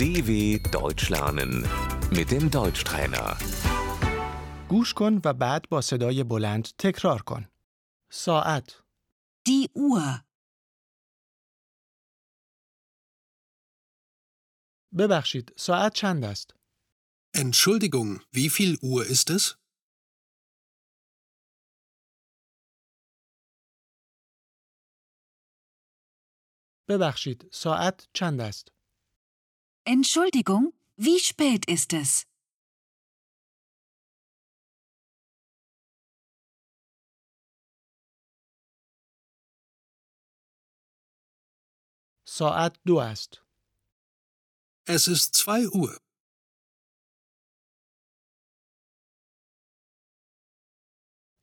DW Deutsch lernen mit dem Deutschtrainer. گوش کن و بعد با صدای بلند تکرار کن. ساعت، Die Uhr. ببخشید، ساعت چند است؟ Entschuldigung, wie viel Uhr ist es? ببخشید، ساعت چند است؟ Entschuldigung, wie spät ist es? ساعت دو است. Es ist zwei Uhr.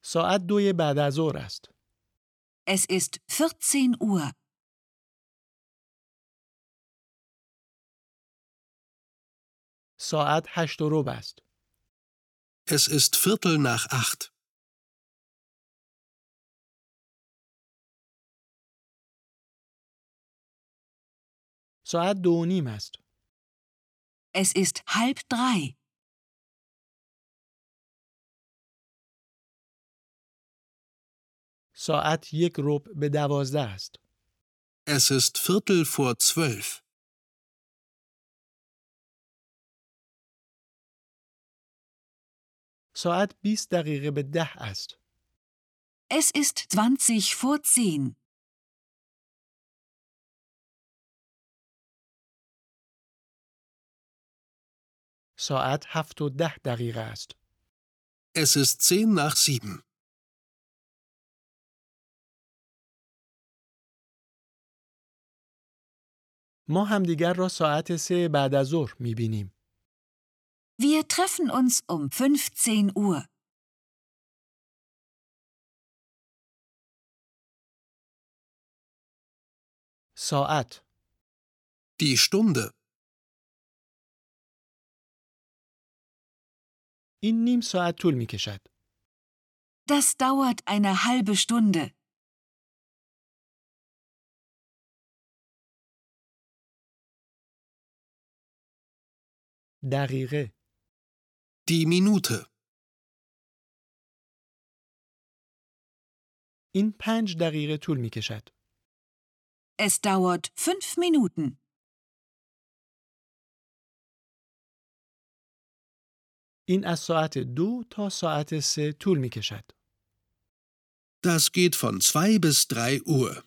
ساعت دوی بعد از ظهر است. Es ist 14 Uhr. ساعت هشت و ربع است. Es ist Viertel nach acht. ساعت دو و نیم است. Es ist halb drei. ساعت یک ربع به دوازده است. Es ist Viertel vor zwölf. ساعت 20 دقیقه به ده است. Es ist 20 vor 10. ساعت هفت و ده دقیقه است. Es ist zehn nach sieben. ما همدیگر را ساعت سه بعد از ظهر می بینیم. Wir treffen uns um 15 Uhr. ساعت، Die Stunde. این نیم ساعت طول می کشد. Das dauert eine halbe Stunde. دقیقه، Die Minute. این پنج دقیقه طول می کشد. Es dauert 5 Minuten. این از ساعت دو تا ساعت سه طول می کشد. Das geht von zwei bis drei Uhr.